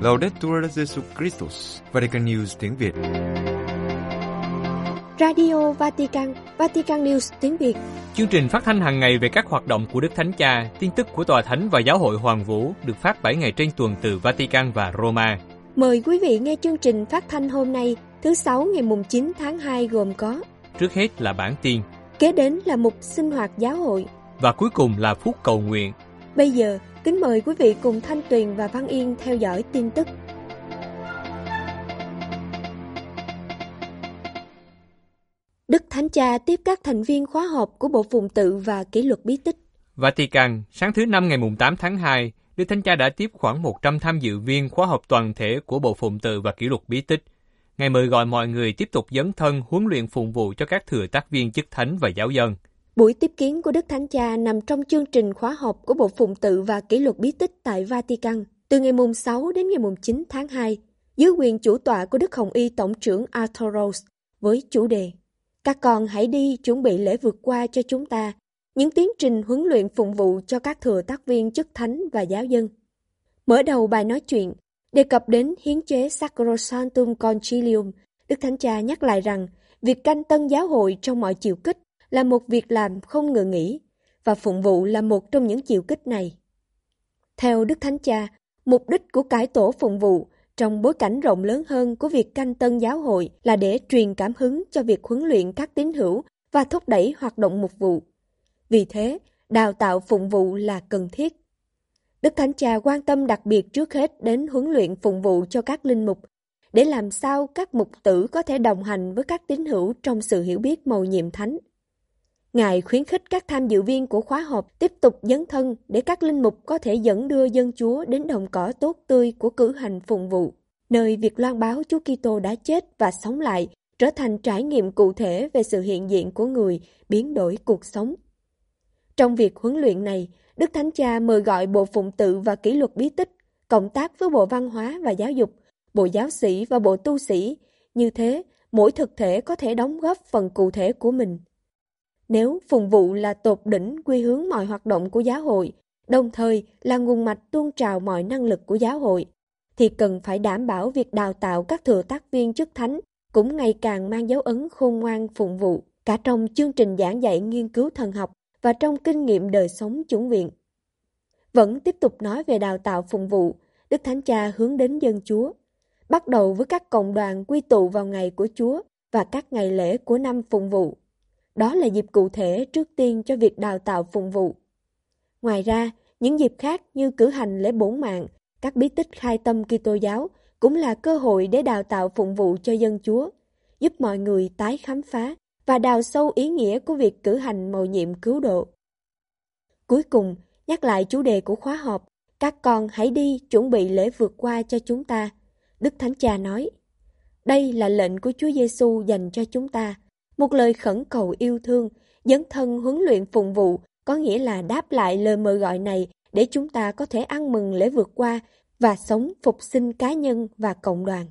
Laudetur Jesu Christus, Vatican News tiếng Việt. Radio Vatican, Vatican News tiếng Việt. Chương trình phát thanh hàng ngày về các hoạt động của Đức Thánh Cha, tin tức của Tòa Thánh và Giáo hội Hoàng Vũ được phát 7 ngày trên tuần từ Vatican và Roma. Mời quý vị nghe chương trình phát thanh hôm nay, thứ Sáu ngày mùng 9 tháng 2 gồm có Trước hết là bản tin, Kế đến là mục sinh hoạt giáo hội. và cuối cùng là phút cầu nguyện. Bây giờ, kính mời quý vị cùng Thanh Tuyền và Văn Yên theo dõi tin tức. Đức Thánh Cha tiếp các thành viên khóa họp của Bộ Phụng tự và Kỷ luật bí tích. Vatican, sáng thứ Năm ngày 8 tháng 2, Đức Thánh Cha đã tiếp khoảng 100 tham dự viên khóa họp toàn thể của Bộ Phụng tự và Kỷ luật bí tích. Ngài mời gọi mọi người tiếp tục dấn thân huấn luyện phụng vụ cho các thừa tác viên chức thánh và giáo dân. Buổi tiếp kiến của Đức Thánh Cha nằm trong chương trình khóa học của Bộ Phụng tự và Kỷ luật bí tích tại Vatican từ ngày mùng 6 đến ngày mùng 9 tháng 2 dưới quyền chủ tọa của Đức Hồng Y Tổng trưởng Arthur Rose với chủ đề Các con hãy đi chuẩn bị lễ vượt qua cho chúng ta những tiến trình huấn luyện phụng vụ cho các thừa tác viên chức thánh và giáo dân. Mở đầu bài nói chuyện, đề cập đến hiến chế Sacrosanctum Concilium, Đức Thánh Cha nhắc lại rằng việc canh tân giáo hội trong mọi chiều kích là một việc làm không ngừng nghỉ và phụng vụ là một trong những chiều kích này. Theo Đức Thánh Cha, mục đích của cải tổ phụng vụ trong bối cảnh rộng lớn hơn của việc canh tân giáo hội là để truyền cảm hứng cho việc huấn luyện các tín hữu và thúc đẩy hoạt động mục vụ. Vì thế, đào tạo phụng vụ là cần thiết. Đức Thánh Cha quan tâm đặc biệt trước hết đến huấn luyện phụng vụ cho các linh mục, để làm sao các mục tử có thể đồng hành với các tín hữu trong sự hiểu biết mầu nhiệm thánh. Ngài khuyến khích các tham dự viên của khóa họp tiếp tục dấn thân để các linh mục có thể dẫn đưa dân Chúa đến đồng cỏ tốt tươi của cử hành phụng vụ, nơi việc loan báo Chúa Kitô đã chết và sống lại trở thành trải nghiệm cụ thể về sự hiện diện của người biến đổi cuộc sống. Trong việc huấn luyện này, Đức Thánh Cha mời gọi Bộ Phụng tự và Kỷ luật bí tích, cộng tác với Bộ Văn hóa và Giáo dục, Bộ Giáo sĩ và Bộ Tu sĩ. Như thế, mỗi thực thể có thể đóng góp phần cụ thể của mình. Nếu phụng vụ là tột đỉnh quy hướng mọi hoạt động của giáo hội, đồng thời là nguồn mạch tuôn trào mọi năng lực của giáo hội, thì cần phải đảm bảo việc đào tạo các thừa tác viên chức thánh cũng ngày càng mang dấu ấn khôn ngoan phụng vụ, cả trong chương trình giảng dạy nghiên cứu thần học và trong kinh nghiệm đời sống chủng viện. Vẫn tiếp tục nói về đào tạo phụng vụ, Đức Thánh Cha hướng đến dân Chúa, bắt đầu với các cộng đoàn quy tụ vào ngày của Chúa và các ngày lễ của năm phụng vụ. Đó là dịp cụ thể trước tiên cho việc đào tạo phụng vụ. Ngoài ra, những dịp khác như cử hành lễ bổn mạng, các bí tích khai tâm Kitô giáo cũng là cơ hội để đào tạo phụng vụ cho dân Chúa, giúp mọi người tái khám phá và đào sâu ý nghĩa của việc cử hành mầu nhiệm cứu độ. Cuối cùng, nhắc lại chủ đề của khóa họp, các con hãy đi chuẩn bị lễ vượt qua cho chúng ta. Đức Thánh Cha nói, đây là lệnh của Chúa Giêsu dành cho chúng ta, một lời khẩn cầu yêu thương, dấn thân huấn luyện phụng vụ, có nghĩa là đáp lại lời mời gọi này để chúng ta có thể ăn mừng lễ vượt qua và sống phục sinh cá nhân và cộng đoàn.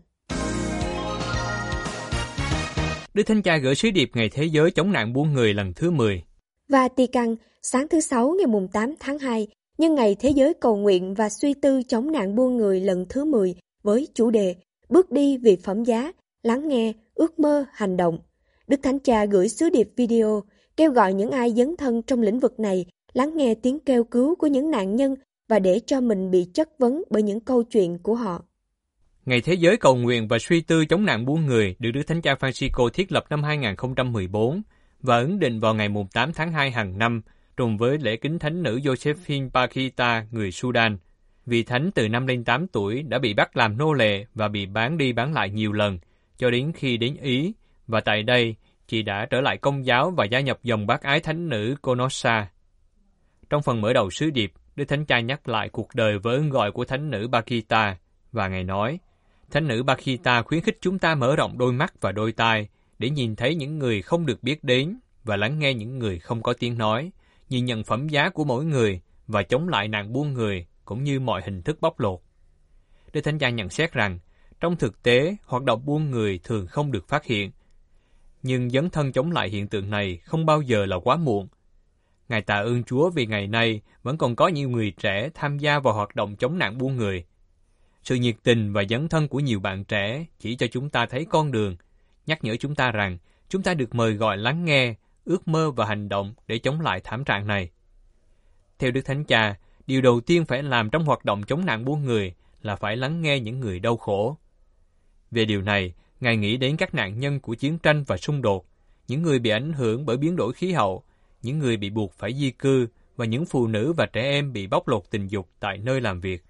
Đức Thánh Cha gửi sứ điệp Ngày Thế giới chống nạn buôn người lần thứ 10. Vatican, sáng thứ Sáu ngày mùng 8 tháng 2, nhân ngày Thế giới cầu nguyện và suy tư chống nạn buôn người lần thứ 10 với chủ đề Bước đi vì phẩm giá, lắng nghe, ước mơ, hành động. Đức Thánh Cha gửi sứ điệp video kêu gọi những ai dấn thân trong lĩnh vực này lắng nghe tiếng kêu cứu của những nạn nhân và để cho mình bị chất vấn bởi những câu chuyện của họ. Ngày Thế giới cầu nguyện và suy tư chống nạn buôn người được Đức Thánh Cha Francisco thiết lập năm 2014 và ấn định vào ngày 8 tháng 2 hàng năm trùng với lễ kính thánh nữ Josephine Pakita, người Sudan. Vị thánh từ năm lên 8 tuổi đã bị bắt làm nô lệ và bị bán đi bán lại nhiều lần, cho đến khi đến Ý, và tại đây, chị đã trở lại công giáo và gia nhập dòng bác ái thánh nữ Konosa. Trong phần mở đầu sứ điệp, Đức Thánh Cha nhắc lại cuộc đời với ơn gọi của thánh nữ Bakita, và Ngài nói, Thánh nữ Bakita khuyến khích chúng ta mở rộng đôi mắt và đôi tai để nhìn thấy những người không được biết đến và lắng nghe những người không có tiếng nói, nhìn nhận phẩm giá của mỗi người và chống lại nạn buôn người cũng như mọi hình thức bóc lột. Đức Thánh Cha nhận xét rằng, trong thực tế, hoạt động buôn người thường không được phát hiện. Nhưng dấn thân chống lại hiện tượng này không bao giờ là quá muộn. Ngài tạ ơn Chúa vì ngày nay vẫn còn có nhiều người trẻ tham gia vào hoạt động chống nạn buôn người. Sự nhiệt tình và dấn thân của nhiều bạn trẻ chỉ cho chúng ta thấy con đường, nhắc nhở chúng ta rằng chúng ta được mời gọi lắng nghe, ước mơ và hành động để chống lại thảm trạng này. Theo Đức Thánh Cha, điều đầu tiên phải làm trong hoạt động chống nạn buôn người là phải lắng nghe những người đau khổ. Về điều này, Ngài nghĩ đến các nạn nhân của chiến tranh và xung đột, những người bị ảnh hưởng bởi biến đổi khí hậu, những người bị buộc phải di cư và những phụ nữ và trẻ em bị bóc lột tình dục tại nơi làm việc.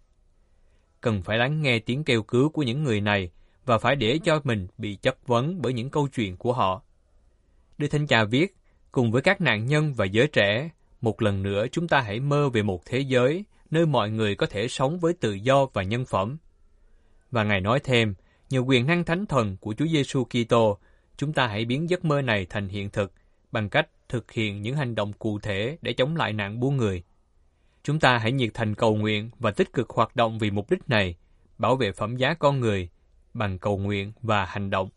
Cần phải lắng nghe tiếng kêu cứu của những người này và phải để cho mình bị chất vấn bởi những câu chuyện của họ. Đức Thánh Cha viết, cùng với các nạn nhân và giới trẻ, một lần nữa chúng ta hãy mơ về một thế giới nơi mọi người có thể sống với tự do và nhân phẩm. Và Ngài nói thêm, nhờ quyền năng thánh thần của Chúa Giêsu Kitô, chúng ta hãy biến giấc mơ này thành hiện thực bằng cách thực hiện những hành động cụ thể để chống lại nạn buôn người. Chúng ta hãy nhiệt thành cầu nguyện và tích cực hoạt động vì mục đích này, bảo vệ phẩm giá con người bằng cầu nguyện và hành động.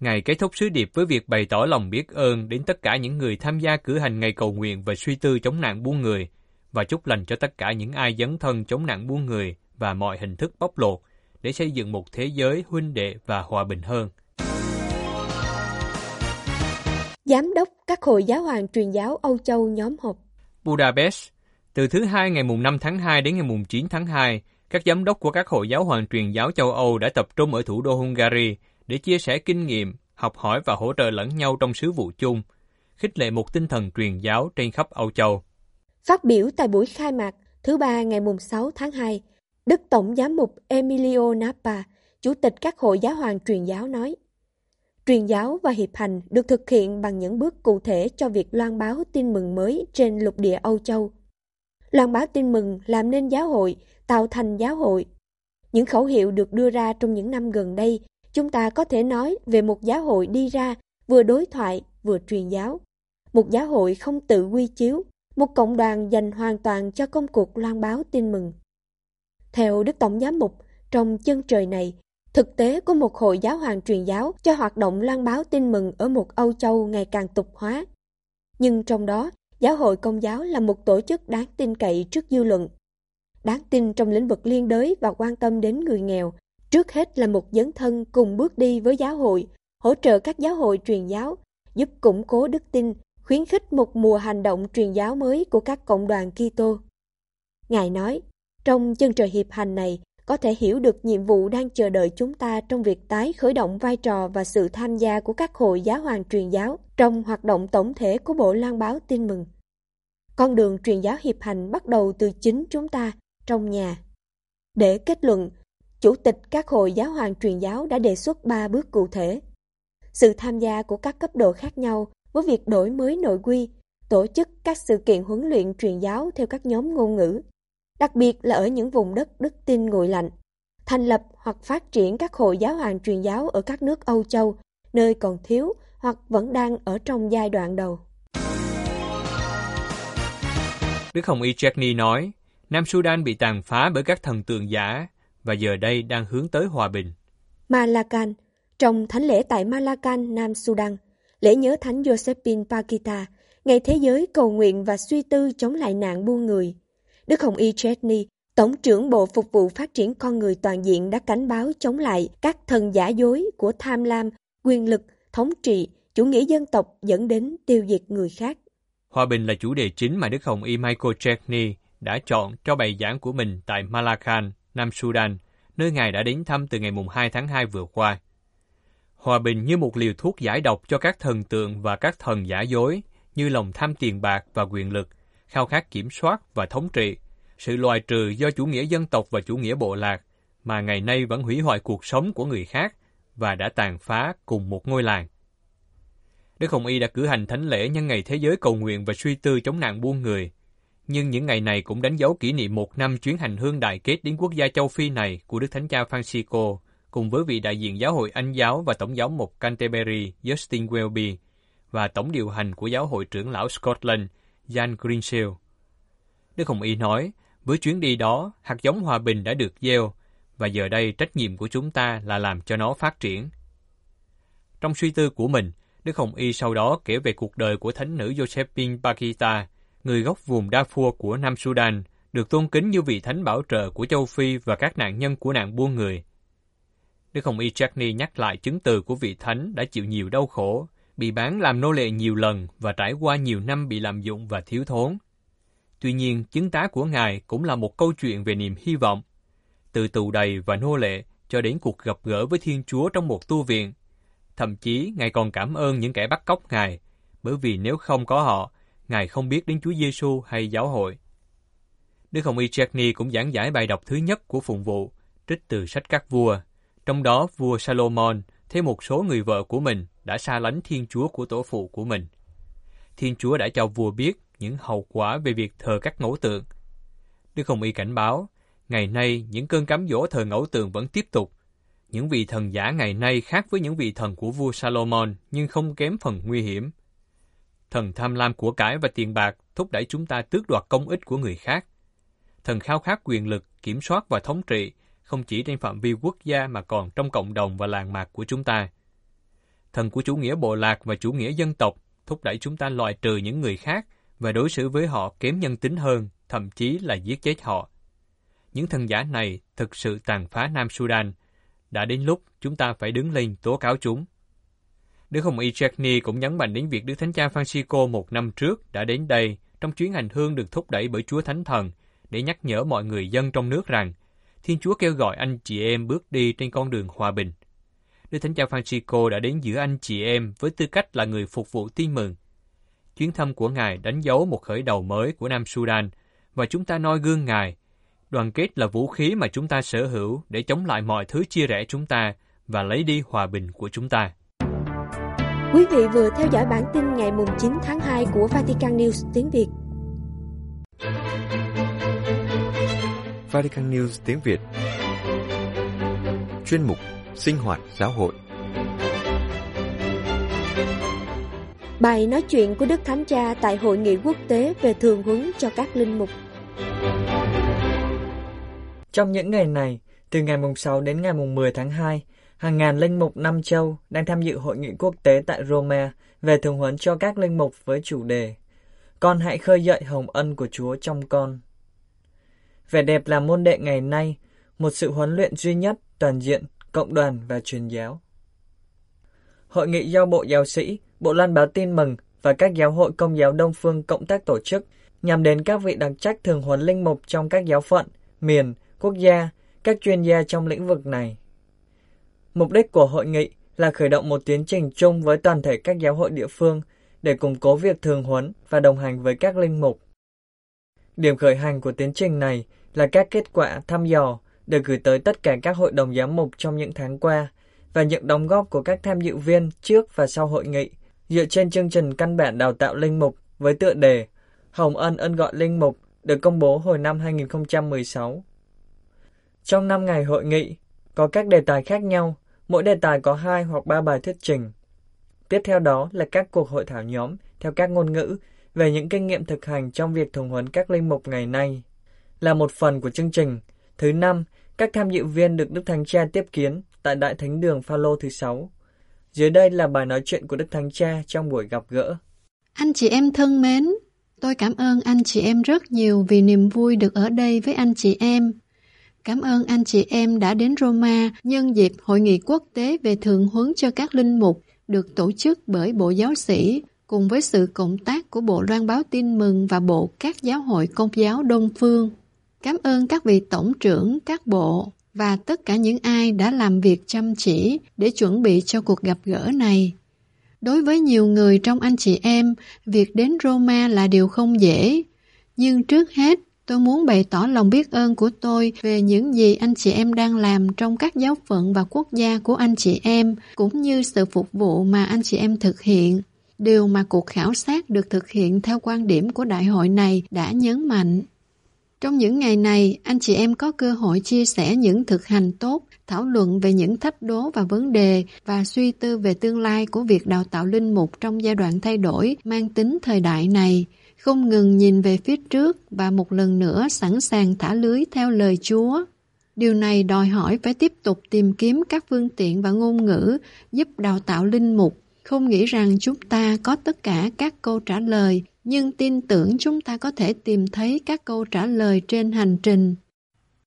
Ngài kết thúc sứ điệp với việc bày tỏ lòng biết ơn đến tất cả những người tham gia cử hành ngày cầu nguyện và suy tư chống nạn buôn người, và chúc lành cho tất cả những ai dấn thân chống nạn buôn người và mọi hình thức bóc lột để xây dựng một thế giới huynh đệ và hòa bình hơn. Giám đốc các hội giáo hoàng truyền giáo Âu Châu nhóm họp Budapest, từ thứ hai ngày mùng 5 tháng 2 đến ngày mùng 9 tháng 2, các giám đốc của các hội giáo hoàng truyền giáo châu Âu đã tập trung ở thủ đô Hungary để chia sẻ kinh nghiệm, học hỏi và hỗ trợ lẫn nhau trong sứ vụ chung, khích lệ một tinh thần truyền giáo trên khắp Âu Châu. Phát biểu tại buổi khai mạc thứ ba ngày mùng 6 tháng 2, Đức Tổng Giám mục Emilio Napa, Chủ tịch các hội giáo hoàng truyền giáo nói, Truyền giáo và hiệp hành được thực hiện bằng những bước cụ thể cho việc loan báo tin mừng mới trên lục địa Âu Châu. Loan báo tin mừng làm nên giáo hội, tạo thành giáo hội. Những khẩu hiệu được đưa ra trong những năm gần đây, chúng ta có thể nói về một giáo hội đi ra, vừa đối thoại, vừa truyền giáo. Một giáo hội không tự quy chiếu, một cộng đoàn dành hoàn toàn cho công cuộc loan báo tin mừng. Theo Đức Tổng Giám mục, trong chân trời này, thực tế của một hội giáo hoàng truyền giáo cho hoạt động loan báo tin mừng ở một Âu Châu ngày càng tục hóa. Nhưng trong đó, giáo hội công giáo là một tổ chức đáng tin cậy trước dư luận. Đáng tin trong lĩnh vực liên đới và quan tâm đến người nghèo, trước hết là một dấn thân cùng bước đi với giáo hội, hỗ trợ các giáo hội truyền giáo, giúp củng cố đức tin, khuyến khích một mùa hành động truyền giáo mới của các cộng đoàn Kitô. Ngài nói, trong chân trời hiệp hành này, có thể hiểu được nhiệm vụ đang chờ đợi chúng ta trong việc tái khởi động vai trò và sự tham gia của các hội giáo hoàng truyền giáo trong hoạt động tổng thể của Bộ Loan báo tin mừng. Con đường truyền giáo hiệp hành bắt đầu từ chính chúng ta, trong nhà. Để kết luận, Chủ tịch các hội giáo hoàng truyền giáo đã đề xuất ba bước cụ thể. Sự tham gia của các cấp độ khác nhau với việc đổi mới nội quy, tổ chức các sự kiện huấn luyện truyền giáo theo các nhóm ngôn ngữ, đặc biệt là ở những vùng đất đức tin nguội lạnh, thành lập hoặc phát triển các hội giáo hoàng truyền giáo ở các nước Âu Châu, nơi còn thiếu hoặc vẫn đang ở trong giai đoạn đầu. Đức Hồng Y Chechny nói, Nam Sudan bị tàn phá bởi các thần tượng giả và giờ đây đang hướng tới hòa bình. Malacan, trong thánh lễ tại Malacan, Nam Sudan, lễ nhớ thánh Josephine Pakita, ngày thế giới cầu nguyện và suy tư chống lại nạn buôn người. Đức Hồng Y Chetney, Tổng trưởng Bộ Phục vụ Phát triển Con Người Toàn diện đã cảnh báo chống lại các thần giả dối của tham lam, quyền lực, thống trị, chủ nghĩa dân tộc dẫn đến tiêu diệt người khác. Hòa bình là chủ đề chính mà Đức Hồng Y Michael Chetney đã chọn cho bài giảng của mình tại Malakhan, Nam Sudan, nơi Ngài đã đến thăm từ ngày 2 tháng 2 vừa qua. Hòa bình như một liều thuốc giải độc cho các thần tượng và các thần giả dối, như lòng tham tiền bạc và quyền lực, khao khát kiểm soát và thống trị, sự loài trừ do chủ nghĩa dân tộc và chủ nghĩa bộ lạc, mà ngày nay vẫn hủy hoại cuộc sống của người khác và đã tàn phá cùng một ngôi làng. Đức Hồng Y đã cử hành thánh lễ nhân ngày thế giới cầu nguyện và suy tư chống nạn buôn người. Nhưng những ngày này cũng đánh dấu kỷ niệm một năm chuyến hành hương đại kết đến quốc gia châu Phi này của Đức Thánh Cha Francisco, cùng với vị đại diện giáo hội Anh giáo và tổng giáo mục Canterbury Justin Welby và tổng điều hành của giáo hội trưởng lão Scotland Jan Grinsell. Đức Hồng Y nói, với chuyến đi đó, hạt giống hòa bình đã được gieo, và giờ đây trách nhiệm của chúng ta là làm cho nó phát triển. Trong suy tư của mình, Đức Hồng Y sau đó kể về cuộc đời của thánh nữ Josephine Bakita, người gốc vùng Darfur của Nam Sudan, được tôn kính như vị thánh bảo trợ của châu Phi và các nạn nhân của nạn buôn người. Đức Hồng Y Jackney nhắc lại chứng từ của vị thánh đã chịu nhiều đau khổ, bị bán làm nô lệ nhiều lần và trải qua nhiều năm bị lạm dụng và thiếu thốn. Tuy nhiên, chứng tá của Ngài cũng là một câu chuyện về niềm hy vọng. Từ tù đầy và nô lệ cho đến cuộc gặp gỡ với Thiên Chúa trong một tu viện. Thậm chí, Ngài còn cảm ơn những kẻ bắt cóc Ngài, bởi vì nếu không có họ, Ngài không biết đến Chúa Giêsu hay giáo hội. Đức Hồng Y Jackney cũng giảng giải bài đọc thứ nhất của phụng vụ, trích từ sách các vua. Trong đó, vua Salomon thêm một số người vợ của mình đã xa lánh Thiên Chúa của tổ phụ của mình. Thiên Chúa đã cho vua biết những hậu quả về việc thờ các ngẫu tượng. Đức Hồng Y cảnh báo, ngày nay những cơn cám dỗ thờ ngẫu tượng vẫn tiếp tục. Những vị thần giả ngày nay khác với những vị thần của vua Salomon nhưng không kém phần nguy hiểm. Thần tham lam của cải và tiền bạc thúc đẩy chúng ta tước đoạt công ích của người khác. Thần khao khát quyền lực, kiểm soát và thống trị không chỉ trên phạm vi quốc gia mà còn trong cộng đồng và làng mạc của chúng ta. Thần của chủ nghĩa bộ lạc và chủ nghĩa dân tộc thúc đẩy chúng ta loại trừ những người khác và đối xử với họ kém nhân tính hơn, thậm chí là giết chết họ. Những thần giả này thực sự tàn phá Nam Sudan. Đã đến lúc chúng ta phải đứng lên tố cáo chúng. Đức Hồng Y Jackney cũng nhấn mạnh đến việc Đức Thánh Cha Francisco một năm trước đã đến đây trong chuyến hành hương được thúc đẩy bởi Chúa Thánh Thần để nhắc nhở mọi người dân trong nước rằng Thiên Chúa kêu gọi anh chị em bước đi trên con đường hòa bình. Đức Thánh Cha Francisco đã đến giữa anh chị em với tư cách là người phục vụ tin mừng. Chuyến thăm của Ngài đánh dấu một khởi đầu mới của Nam Sudan và chúng ta noi gương Ngài. Đoàn kết là vũ khí mà chúng ta sở hữu để chống lại mọi thứ chia rẽ chúng ta và lấy đi hòa bình của chúng ta. Quý vị vừa theo dõi bản tin ngày 9 tháng 2 của Vatican News tiếng Việt. Vatican News tiếng Việt. Chuyên mục Sinh hoạt giáo hội. Bài nói chuyện của Đức Thánh Cha tại Hội nghị quốc tế về thường huấn cho các linh mục. Trong những ngày này, từ ngày mùng 6 đến ngày mùng 10 tháng 2, hàng ngàn linh mục Nam Châu đang tham dự hội nghị quốc tế tại Roma về thường huấn cho các linh mục với chủ đề Con hãy khơi dậy hồng ân của Chúa trong con. Vẻ đẹp là môn đệ ngày nay, một sự huấn luyện duy nhất, toàn diện, cộng đoàn và truyền giáo. Hội nghị do Bộ Giáo sĩ, Bộ Loan báo tin mừng và các giáo hội công giáo Đông Phương cộng tác tổ chức nhằm đến các vị đặc trách thường huấn linh mục trong các giáo phận, miền, quốc gia, các chuyên gia trong lĩnh vực này. Mục đích của hội nghị là khởi động một tiến trình chung với toàn thể các giáo hội địa phương để củng cố việc thường huấn và đồng hành với các linh mục. Điểm khởi hành của tiến trình này là các kết quả thăm dò được gửi tới tất cả các hội đồng giám mục trong những tháng qua và những đóng góp của các tham dự viên trước và sau hội nghị dựa trên chương trình căn bản đào tạo linh mục với tựa đề Hồng Ân ân gọi linh mục được công bố hồi năm 2016. Trong 5 ngày hội nghị, có các đề tài khác nhau, mỗi đề tài có 2 hoặc 3 bài thuyết trình. Tiếp theo đó là các cuộc hội thảo nhóm theo các ngôn ngữ về những kinh nghiệm thực hành trong việc thùng huấn các linh mục ngày nay. Là một phần của chương trình, thứ năm, các tham dự viên được Đức Thánh Cha tiếp kiến tại Đại Thánh Đường Phaolô thứ sáu. Dưới đây là bài nói chuyện của Đức Thánh Cha trong buổi gặp gỡ. Anh chị em thân mến, tôi cảm ơn anh chị em rất nhiều vì niềm vui được ở đây với anh chị em. Cảm ơn anh chị em đã đến Roma nhân dịp Hội nghị quốc tế về thượng huấn cho các linh mục được tổ chức bởi Bộ Giáo sĩ cùng với sự cộng tác của Bộ Loan báo tin mừng và Bộ các giáo hội công giáo Đông Phương. Cảm ơn các vị tổng trưởng, các bộ và tất cả những ai đã làm việc chăm chỉ để chuẩn bị cho cuộc gặp gỡ này. Đối với nhiều người trong anh chị em, việc đến Roma là điều không dễ. Nhưng trước hết, tôi muốn bày tỏ lòng biết ơn của tôi về những gì anh chị em đang làm trong các giáo phận và quốc gia của anh chị em, cũng như sự phục vụ mà anh chị em thực hiện. Điều mà cuộc khảo sát được thực hiện theo quan điểm của đại hội này đã nhấn mạnh. Trong những ngày này, anh chị em có cơ hội chia sẻ những thực hành tốt, thảo luận về những thách đố và vấn đề và suy tư về tương lai của việc đào tạo linh mục trong giai đoạn thay đổi mang tính thời đại này, không ngừng nhìn về phía trước và một lần nữa sẵn sàng thả lưới theo lời Chúa. Điều này đòi hỏi phải tiếp tục tìm kiếm các phương tiện và ngôn ngữ giúp đào tạo linh mục không nghĩ rằng chúng ta có tất cả các câu trả lời, nhưng tin tưởng chúng ta có thể tìm thấy các câu trả lời trên hành trình.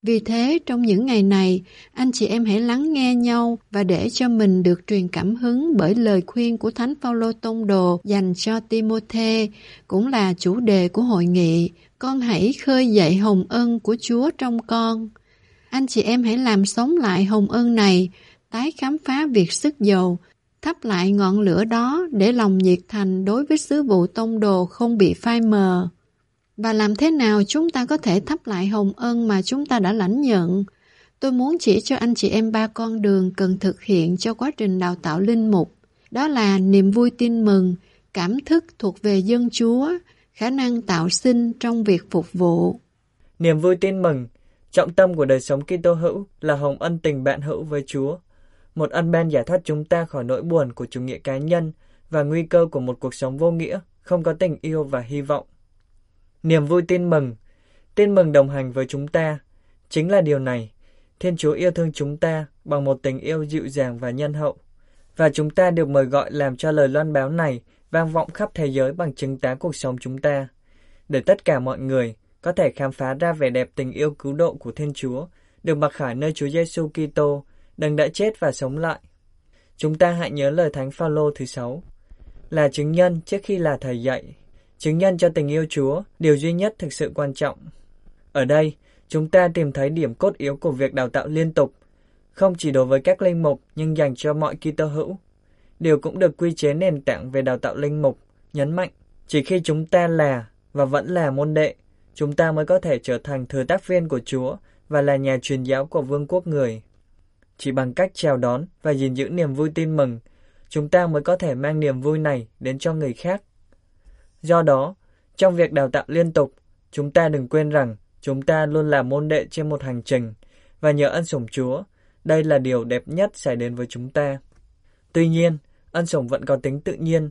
Vì thế, trong những ngày này, anh chị em hãy lắng nghe nhau và để cho mình được truyền cảm hứng bởi lời khuyên của Thánh Phaolô Tông Đồ dành cho Timôthê, cũng là chủ đề của hội nghị. Con hãy khơi dậy hồng ân của Chúa trong con. Anh chị em hãy làm sống lại hồng ân này, tái khám phá việc sức dầu, thắp lại ngọn lửa đó để lòng nhiệt thành đối với sứ vụ tông đồ không bị phai mờ. Và làm thế nào chúng ta có thể thắp lại hồng ân mà chúng ta đã lãnh nhận? Tôi muốn chỉ cho anh chị em ba con đường cần thực hiện cho quá trình đào tạo linh mục. Đó là niềm vui tin mừng, cảm thức thuộc về dân Chúa, khả năng tạo sinh trong việc phục vụ. Niềm vui tin mừng, trọng tâm của đời sống Kitô hữu là hồng ân tình bạn hữu với Chúa. Một ân ben giải thoát chúng ta khỏi nỗi buồn của chủ nghĩa cá nhân và nguy cơ của một cuộc sống vô nghĩa, không có tình yêu và hy vọng. Niềm vui tin mừng, tin mừng đồng hành với chúng ta, chính là điều này. Thiên Chúa yêu thương chúng ta bằng một tình yêu dịu dàng và nhân hậu. Và chúng ta được mời gọi làm cho lời loan báo này vang vọng khắp thế giới bằng chứng tá cuộc sống chúng ta. Để tất cả mọi người có thể khám phá ra vẻ đẹp tình yêu cứu độ của Thiên Chúa, được mặc khải nơi Chúa Giêsu Kitô, đấng đã chết và sống lại. Chúng ta hãy nhớ lời Thánh Phaolô thứ sáu, là chứng nhân trước khi là thầy dạy chứng nhân cho tình yêu Chúa, điều duy nhất thực sự quan trọng. Ở đây, chúng ta tìm thấy điểm cốt yếu của việc đào tạo liên tục, không chỉ đối với các linh mục nhưng dành cho mọi Kitô hữu. Điều cũng được quy chế nền tảng về đào tạo linh mục, nhấn mạnh, chỉ khi chúng ta là và vẫn là môn đệ, chúng ta mới có thể trở thành thừa tác viên của Chúa và là nhà truyền giáo của vương quốc người. Chỉ bằng cách chào đón và gìn giữ niềm vui tin mừng, chúng ta mới có thể mang niềm vui này đến cho người khác. Do đó, trong việc đào tạo liên tục, chúng ta đừng quên rằng chúng ta luôn là môn đệ trên một hành trình và nhờ ân sủng Chúa, đây là điều đẹp nhất xảy đến với chúng ta. Tuy nhiên, ân sủng vẫn có tính tự nhiên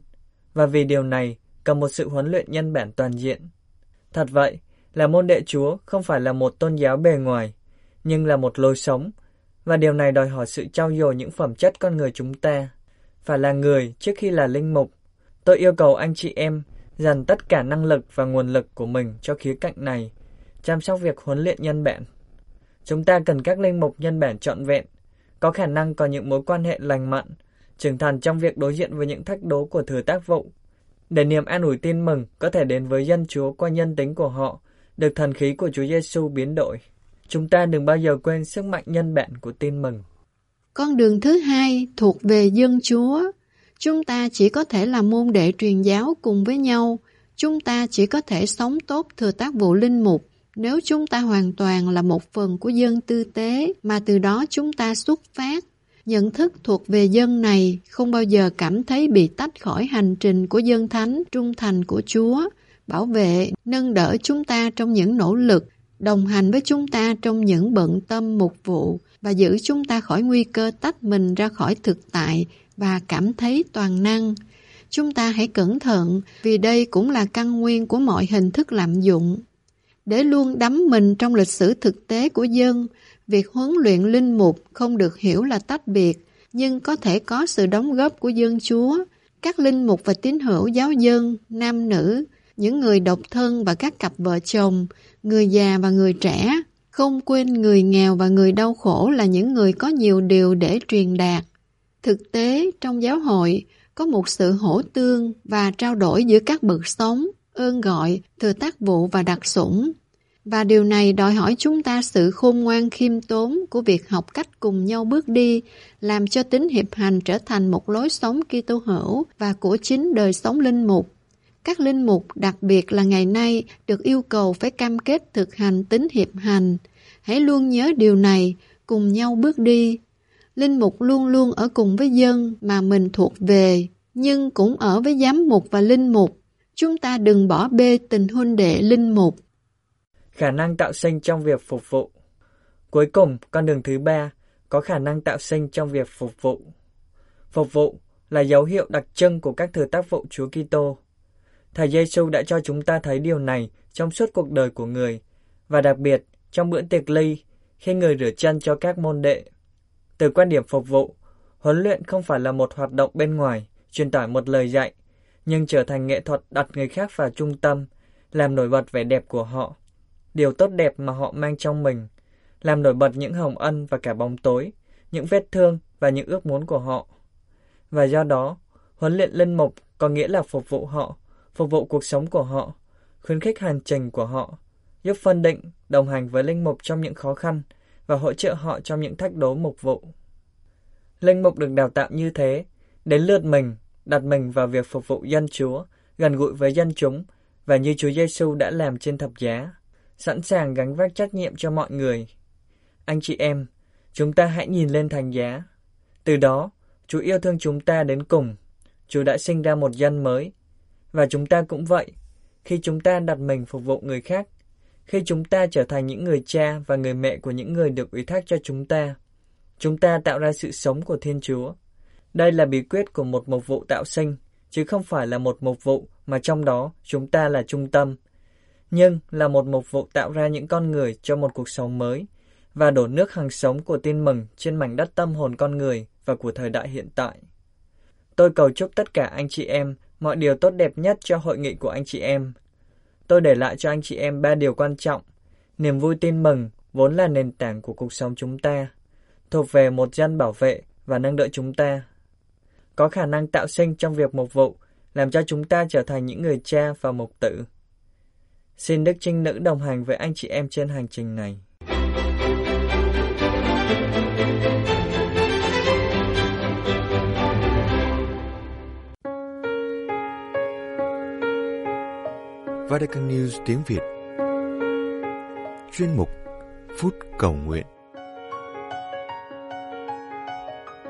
và vì điều này cần một sự huấn luyện nhân bản toàn diện. Thật vậy, là môn đệ Chúa không phải là một tôn giáo bề ngoài, nhưng là một lối sống và điều này đòi hỏi sự trau dồi những phẩm chất con người chúng ta. Phải là người trước khi là linh mục. Tôi yêu cầu anh chị em dành tất cả năng lực và nguồn lực của mình cho khía cạnh này, chăm sóc việc huấn luyện nhân bản. Chúng ta cần các linh mục nhân bản trọn vẹn, có khả năng có những mối quan hệ lành mạnh, trưởng thành trong việc đối diện với những thách đố của thừa tác vụ, để niềm an ủi tin mừng có thể đến với dân Chúa qua nhân tính của họ, được thần khí của Chúa Giêsu biến đổi. Chúng ta đừng bao giờ quên sức mạnh nhân bản của tin mừng. Con đường thứ hai thuộc về dân Chúa, Chúng ta chỉ có thể làm môn đệ truyền giáo cùng với nhau. Chúng ta chỉ có thể sống tốt thừa tác vụ linh mục nếu chúng ta hoàn toàn là một phần của dân tư tế mà từ đó chúng ta xuất phát. Nhận thức thuộc về dân này không bao giờ cảm thấy bị tách khỏi hành trình của dân thánh trung thành của Chúa, bảo vệ, nâng đỡ chúng ta trong những nỗ lực, đồng hành với chúng ta trong những bận tâm mục vụ và giữ chúng ta khỏi nguy cơ tách mình ra khỏi thực tại và cảm thấy toàn năng. Chúng ta hãy cẩn thận vì đây cũng là căn nguyên của mọi hình thức lạm dụng. Để luôn đắm mình trong lịch sử thực tế của dân, việc huấn luyện linh mục không được hiểu là tách biệt, nhưng có thể có sự đóng góp của dân chúa. Các linh mục và tín hữu giáo dân, nam nữ, những người độc thân và các cặp vợ chồng, người già và người trẻ, không quên người nghèo và người đau khổ là những người có nhiều điều để truyền đạt. Thực tế, trong giáo hội, có một sự hỗ tương và trao đổi giữa các bậc sống, ơn gọi, thừa tác vụ và đặc sủng. Và điều này đòi hỏi chúng ta sự khôn ngoan khiêm tốn của việc học cách cùng nhau bước đi, làm cho tính hiệp hành trở thành một lối sống Kitô hữu và của chính đời sống linh mục. Các linh mục, đặc biệt là ngày nay, được yêu cầu phải cam kết thực hành tính hiệp hành. Hãy luôn nhớ điều này, cùng nhau bước đi, Linh mục luôn luôn ở cùng với dân mà mình thuộc về, nhưng cũng ở với giám mục và linh mục. Chúng ta đừng bỏ bê tình huynh đệ linh mục. Khả năng tạo sinh trong việc phục vụ Cuối cùng, con đường thứ ba có khả năng tạo sinh trong việc phục vụ. Phục vụ là dấu hiệu đặc trưng của các thừa tác vụ Chúa Kitô. Thầy Giêsu đã cho chúng ta thấy điều này trong suốt cuộc đời của người, và đặc biệt trong bữa tiệc ly khi người rửa chân cho các môn đệ từ quan điểm phục vụ, huấn luyện không phải là một hoạt động bên ngoài, truyền tải một lời dạy, nhưng trở thành nghệ thuật đặt người khác vào trung tâm, làm nổi bật vẻ đẹp của họ, điều tốt đẹp mà họ mang trong mình, làm nổi bật những hồng ân và cả bóng tối, những vết thương và những ước muốn của họ. Và do đó, huấn luyện linh mục có nghĩa là phục vụ họ, phục vụ cuộc sống của họ, khuyến khích hành trình của họ, giúp phân định, đồng hành với linh mục trong những khó khăn và hỗ trợ họ trong những thách đố mục vụ. Linh mục được đào tạo như thế, đến lượt mình, đặt mình vào việc phục vụ dân Chúa, gần gũi với dân chúng và như Chúa Giêsu đã làm trên thập giá, sẵn sàng gánh vác trách nhiệm cho mọi người. Anh chị em, chúng ta hãy nhìn lên thành giá. Từ đó, Chúa yêu thương chúng ta đến cùng. Chúa đã sinh ra một dân mới. Và chúng ta cũng vậy. Khi chúng ta đặt mình phục vụ người khác, khi chúng ta trở thành những người cha và người mẹ của những người được ủy thác cho chúng ta, chúng ta tạo ra sự sống của Thiên Chúa. Đây là bí quyết của một mục vụ tạo sinh, chứ không phải là một mục vụ mà trong đó chúng ta là trung tâm, nhưng là một mục vụ tạo ra những con người cho một cuộc sống mới và đổ nước hàng sống của tin mừng trên mảnh đất tâm hồn con người và của thời đại hiện tại. Tôi cầu chúc tất cả anh chị em mọi điều tốt đẹp nhất cho hội nghị của anh chị em. Tôi để lại cho anh chị em ba điều quan trọng. Niềm vui tin mừng vốn là nền tảng của cuộc sống chúng ta, thuộc về một dân bảo vệ và nâng đỡ chúng ta. Có khả năng tạo sinh trong việc mục vụ, làm cho chúng ta trở thành những người cha và mục tử. Xin Đức Trinh Nữ đồng hành với anh chị em trên hành trình này. Vatican News tiếng Việt Chuyên mục Phút Cầu Nguyện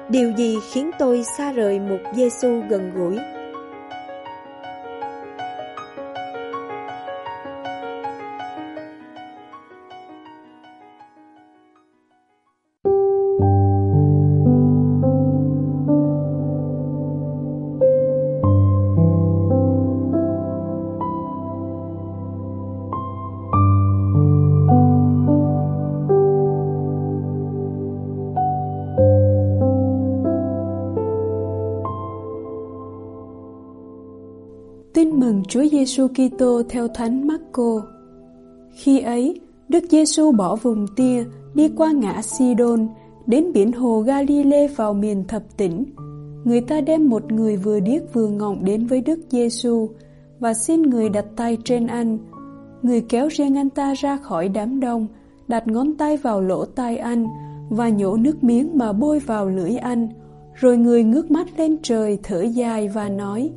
Điều gì khiến tôi xa rời một Giêsu gần gũi? Giêsu Kitô theo Thánh Marco. Khi ấy, Đức Giêsu bỏ vùng tia, đi qua ngã Sidon, đến biển hồ Galile vào miền thập tỉnh. Người ta đem một người vừa điếc vừa ngọng đến với Đức Giêsu và xin người đặt tay trên anh. Người kéo riêng anh ta ra khỏi đám đông, đặt ngón tay vào lỗ tai anh và nhổ nước miếng mà bôi vào lưỡi anh. Rồi người ngước mắt lên trời thở dài và nói: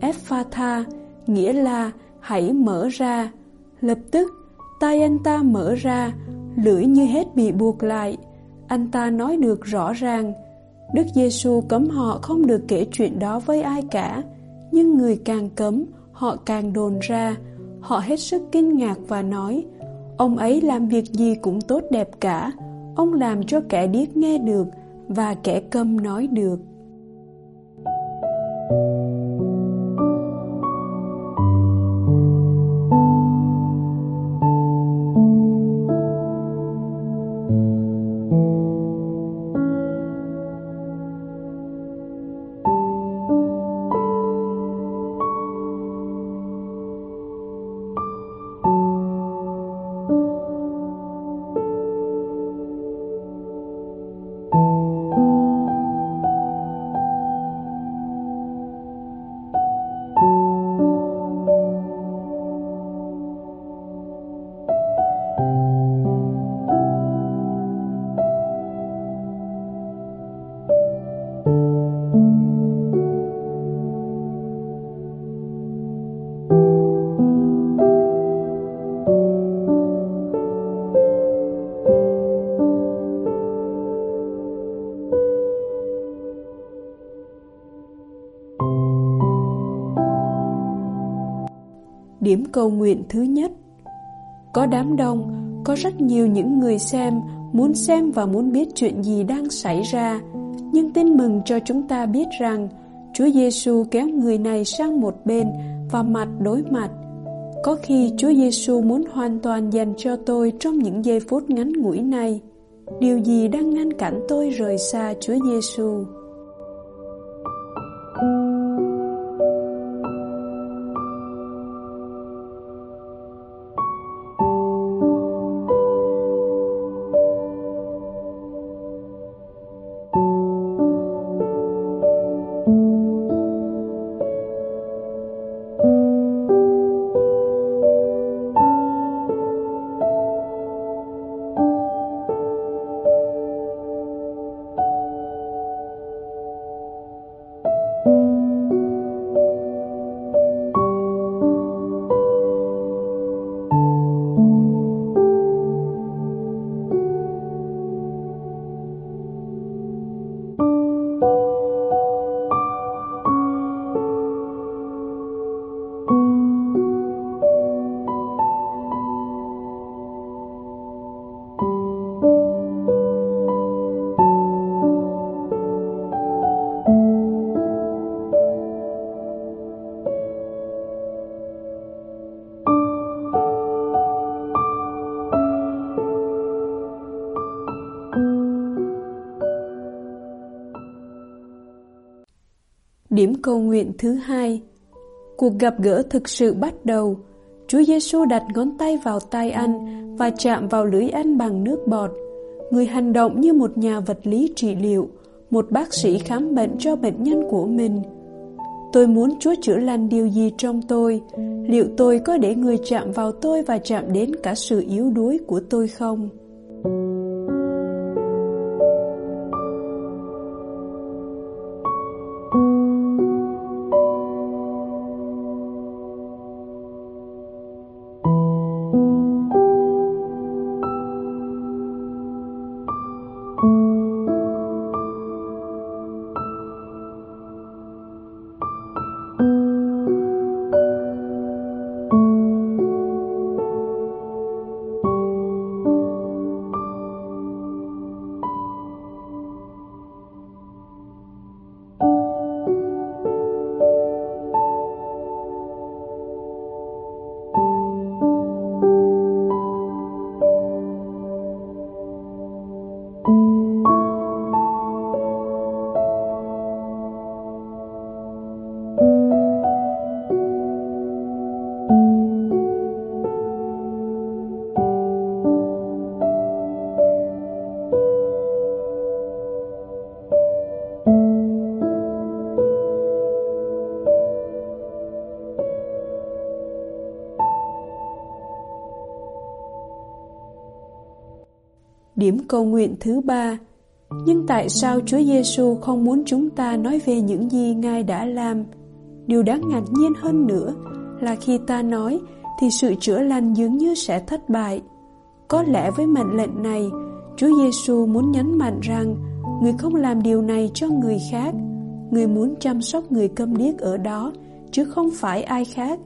Ephatha, nghĩa là hãy mở ra. Lập tức, tay anh ta mở ra, lưỡi như hết bị buộc lại. Anh ta nói được rõ ràng. Đức Giêsu cấm họ không được kể chuyện đó với ai cả, nhưng người càng cấm, họ càng đồn ra. Họ hết sức kinh ngạc và nói, ông ấy làm việc gì cũng tốt đẹp cả, ông làm cho kẻ điếc nghe được và kẻ câm nói được. Điểm cầu nguyện thứ nhất Có đám đông, có rất nhiều những người xem, muốn xem và muốn biết chuyện gì đang xảy ra. Nhưng tin mừng cho chúng ta biết rằng Chúa Giêsu kéo người này sang một bên và mặt đối mặt. Có khi Chúa Giêsu muốn hoàn toàn dành cho tôi trong những giây phút ngắn ngủi này. Điều gì đang ngăn cản tôi rời xa Chúa Giêsu? Điểm cầu nguyện thứ hai Cuộc gặp gỡ thực sự bắt đầu. Chúa Giêsu đặt ngón tay vào tay anh và chạm vào lưỡi anh bằng nước bọt. Người hành động như một nhà vật lý trị liệu, một bác sĩ khám bệnh cho bệnh nhân của mình. Tôi muốn Chúa chữa lành điều gì trong tôi? Liệu tôi có để người chạm vào tôi và chạm đến cả sự yếu đuối của tôi không? Điểm cầu nguyện thứ ba Nhưng tại sao Chúa Giêsu không muốn chúng ta nói về những gì Ngài đã làm? Điều đáng ngạc nhiên hơn nữa là khi ta nói thì sự chữa lành dường như sẽ thất bại. Có lẽ với mệnh lệnh này, Chúa Giêsu muốn nhấn mạnh rằng người không làm điều này cho người khác. Người muốn chăm sóc người câm điếc ở đó, chứ không phải ai khác.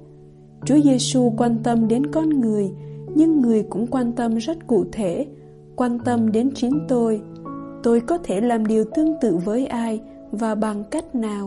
Chúa Giêsu quan tâm đến con người, nhưng người cũng quan tâm rất cụ thể quan tâm đến chính tôi tôi có thể làm điều tương tự với ai và bằng cách nào?